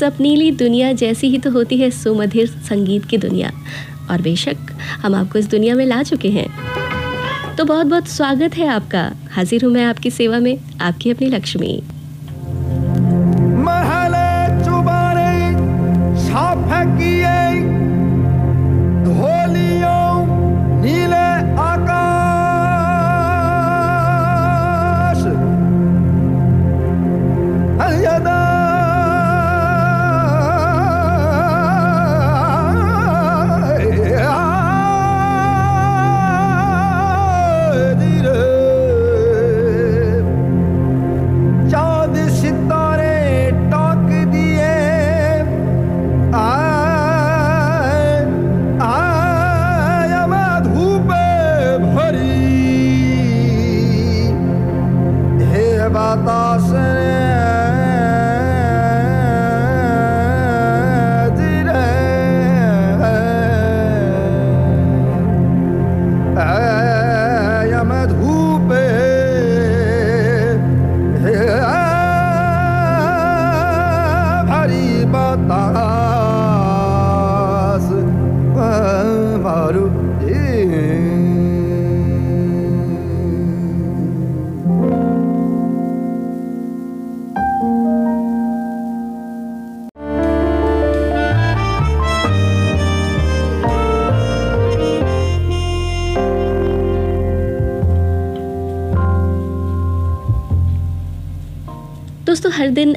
सपनीली दुनिया जैसी ही तो होती है सुमधिर संगीत की दुनिया। और बेशक, हम आपको इस दुनिया में ला चुके हैं। तो बहुत बहुत स्वागत है आपका। हाजिर हूँ मैं आपकी सेवा में, आपकी अपनी लक्ष्मी।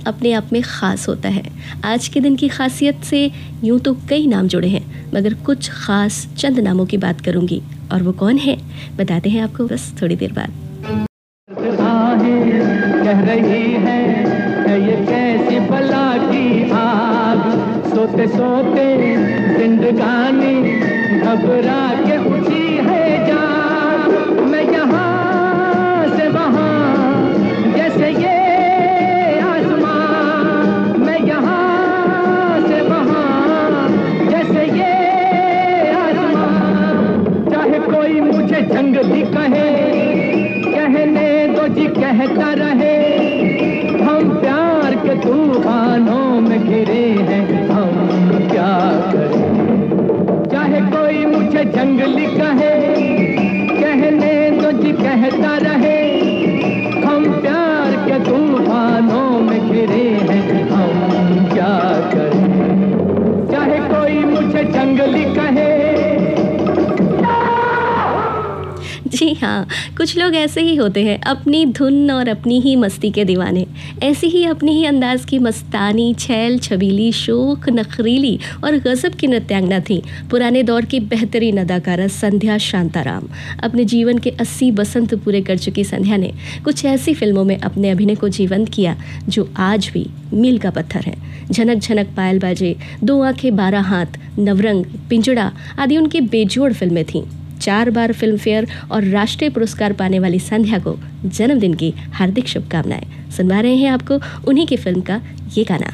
अपने आप में ख़ास होता है। आज के दिन की खासियत से यूँ तो कई नाम जुड़े हैं, मगर कुछ ख़ास चंद नामों की बात करूँगी। और वो कौन है? बताते हैं आपको बस थोड़ी देर बाद। कह रही है ये कैसी बला की आग। सोते सोते जिंदगानी घबरा जी हाँ कुछ लोग ऐसे ही होते हैं, अपनी धुन और अपनी ही मस्ती के दीवाने। ऐसी ही अपनी ही अंदाज की मस्तानी, छैल, छबीली, शोक, नखरीली और गज़ब की नृत्यांगना थी। पुराने दौर की बेहतरीन अदाकारा संध्या शांताराम। अपने जीवन के अस्सी बसंत पूरे कर चुकी संध्या ने कुछ ऐसी फ़िल्मों में अपने अभिनय को जीवंत किया, जो आज भी मील का पत्थर है। झनक झनक पायल बाजे, दो आँखें, बारह हाथ, नवरंग, पिंजड़ा आदि उनकी बेजोड़ फ़िल्में थीं। चार बार फ़िल्म फेयर और राष्ट्रीय पुरस्कार पाने वाली संध्या को जन्मदिन की हार्दिक शुभकामनाएँ। सुनवा रहे हैं आपको उन्हीं की फ़िल्म का ये गाना।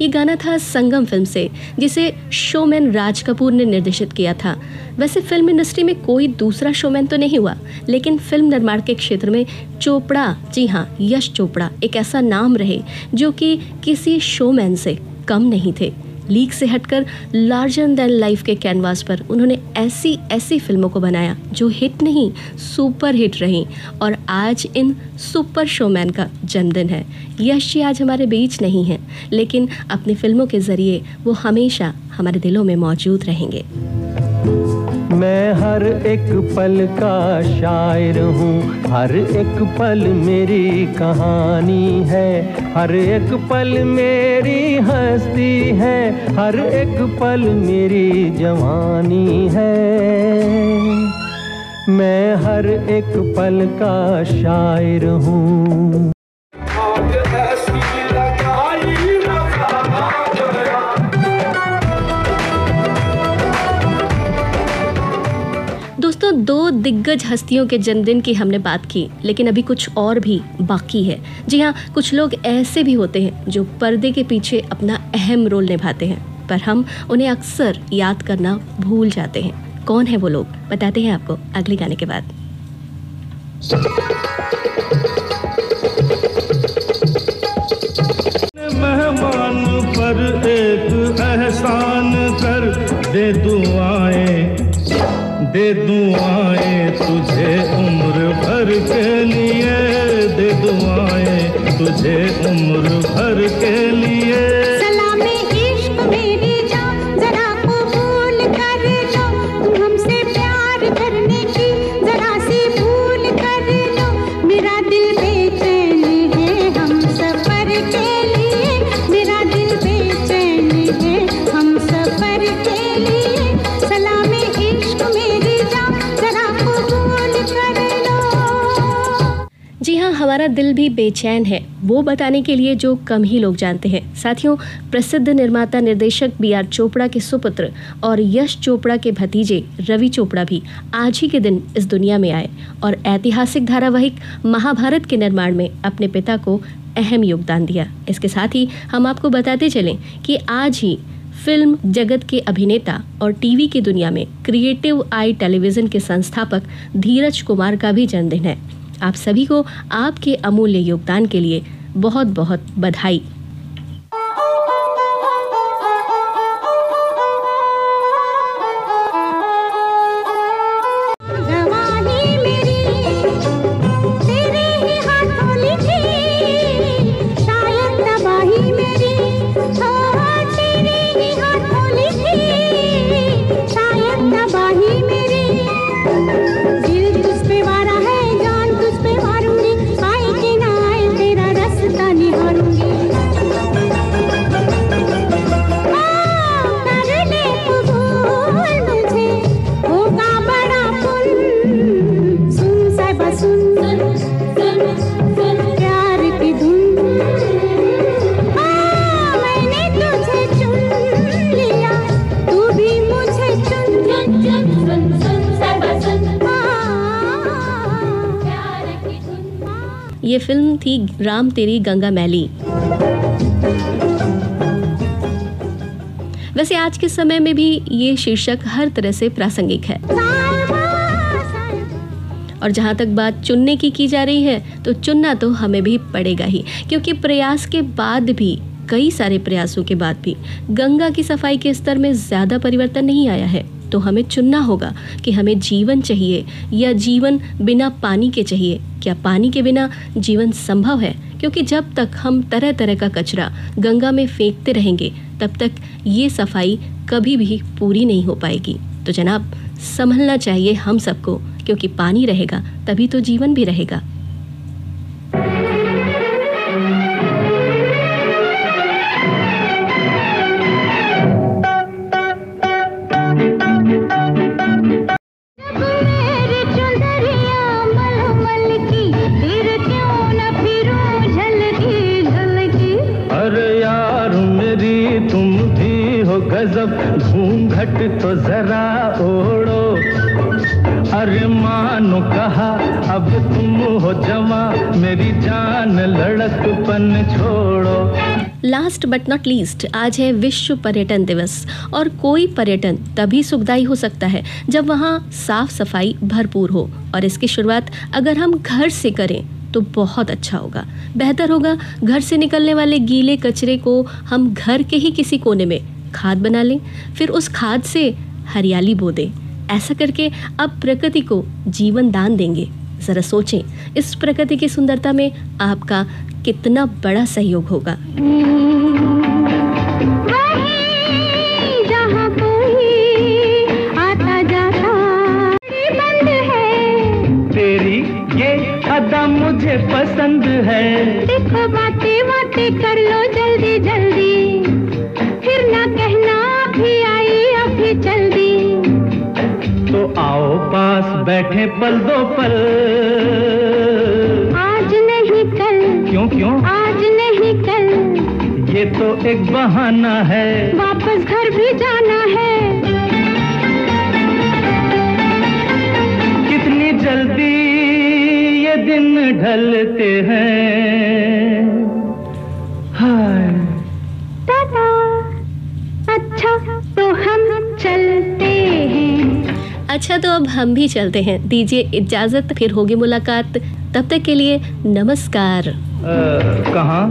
ये गाना था संगम फ़िल्म से, जिसे शोमैन राज कपूर ने निर्देशित किया था। वैसे फ़िल्म इंडस्ट्री में कोई दूसरा शोमैन तो नहीं हुआ, लेकिन फ़िल्म निर्माण के क्षेत्र में चोपड़ा, जी हाँ यश चोपड़ा एक ऐसा नाम रहे, जो कि किसी शोमैन से कम नहीं थे। लीक से हटकर लार्जर देन लाइफ के कैनवास पर उन्होंने ऐसी ऐसी फ़िल्मों को बनाया जो हिट नहीं, सुपर हिट रहीं। और आज इन सुपर शोमैन का जन्मदिन है। यश जी आज हमारे बीच नहीं हैं, लेकिन अपनी फ़िल्मों के ज़रिए वो हमेशा हमारे दिलों में मौजूद रहेंगे। मैं हर एक पल का शायर हूँ। हर एक पल मेरी कहानी है। हर एक पल मेरी हस्ती है। हर एक पल मेरी जवानी है। मैं हर एक पल का शायर हूँ। दो दिग्गज हस्तियों के जन्मदिन की हमने बात की, लेकिन अभी कुछ और भी बाकी है। जी हाँ कुछ लोग ऐसे भी होते हैं जो पर्दे के पीछे अपना अहम रोल निभाते हैं, पर हम उन्हें अक्सर याद करना भूल जाते हैं। कौन है वो लोग? बताते हैं आपको अगले गाने के बाद। के दिल भी बेचैन है। वो बताने के लिए जो कम ही लोग जानते हैं। साथियों, प्रसिद्ध निर्माता निर्देशक बी आर चोपड़ा के सुपुत्र और यश चोपड़ा के भतीजे रवि चोपड़ा भी आज ही के दिन इस दुनिया में आए और ऐतिहासिक धारावाहिक महाभारत के निर्माण में अपने पिता को अहम योगदान दिया। इसके साथ ही हम आपको बताते चलें कि आज ही फ़िल्म जगत के अभिनेता और टीवी की दुनिया में क्रिएटिव आई टेलीविज़न के संस्थापक धीरज कुमार का भी जन्मदिन है। आप सभी को आपके अमूल्य योगदान के लिए बहुत बहुत बधाई। फ़िल्म थी राम तेरी गंगा मैली। वैसे आज के समय में भी ये शीर्षक हर तरह से प्रासंगिक है। और जहाँ तक बात चुनने की की जा रही है तो चुनना तो हमें भी पड़ेगा ही, क्योंकि प्रयास के बाद भी, कई सारे प्रयासों के बाद भी, गंगा की सफ़ाई के स्तर में ज़्यादा परिवर्तन नहीं आया है। तो हमें चुनना होगा कि हमें जीवन चाहिए या जीवन बिना पानी के चाहिए। क्या पानी के बिना जीवन संभव है? क्योंकि जब तक हम तरह तरह का कचरा गंगा में फेंकते रहेंगे, तब तक ये सफ़ाई कभी भी पूरी नहीं हो पाएगी। तो जनाब, संभलना चाहिए हम सबको, क्योंकि पानी रहेगा, तभी तो जीवन भी रहेगा। तो जरा ओढ़ो। अरे मानो कहा, अब तुम हो जमा, मेरी जान लड़कपन छोड़ो। लास्ट बट नॉट लीस्ट आज है विश्व पर्यटन दिवस, और कोई पर्यटन तभी सुखदायी हो सकता है, जब वहाँ साफ़ सफ़ाई भरपूर हो, और इसकी शुरुआत अगर हम घर से करें तो बहुत अच्छा होगा। बेहतर होगा घर से निकलने वाले गीले कचरे को हम घर के ही किसी कोने में खाद बना लें फिर उस खाद से हरियाली बो दें। ऐसा करके आप प्रकृति को जीवन दान देंगे। ज़रा सोचें इस प्रकृति की सुंदरता में आपका कितना बड़ा सहयोग होगा। वहीं जहाँ कोई आता जाता बंद है। तेरी ये अदा मुझे पसंद है। देखो बातें बातें कर लो जल्दी जल्दी। फिर ना कहना अभी आई अभी जल्दी। तो आओ पास बैठे पल दो पल। आज नहीं कल। क्यों क्यों? आज नहीं कल। ये तो एक बहाना है। वापस घर भी जाना है। कितनी जल्दी ये दिन ढलते हैं। हाय। अच्छा तो अब हम भी चलते हैं। दीजिए इजाज़त, फिर होगी मुलाकात। तब तक के लिए नमस्कार। कहाँ?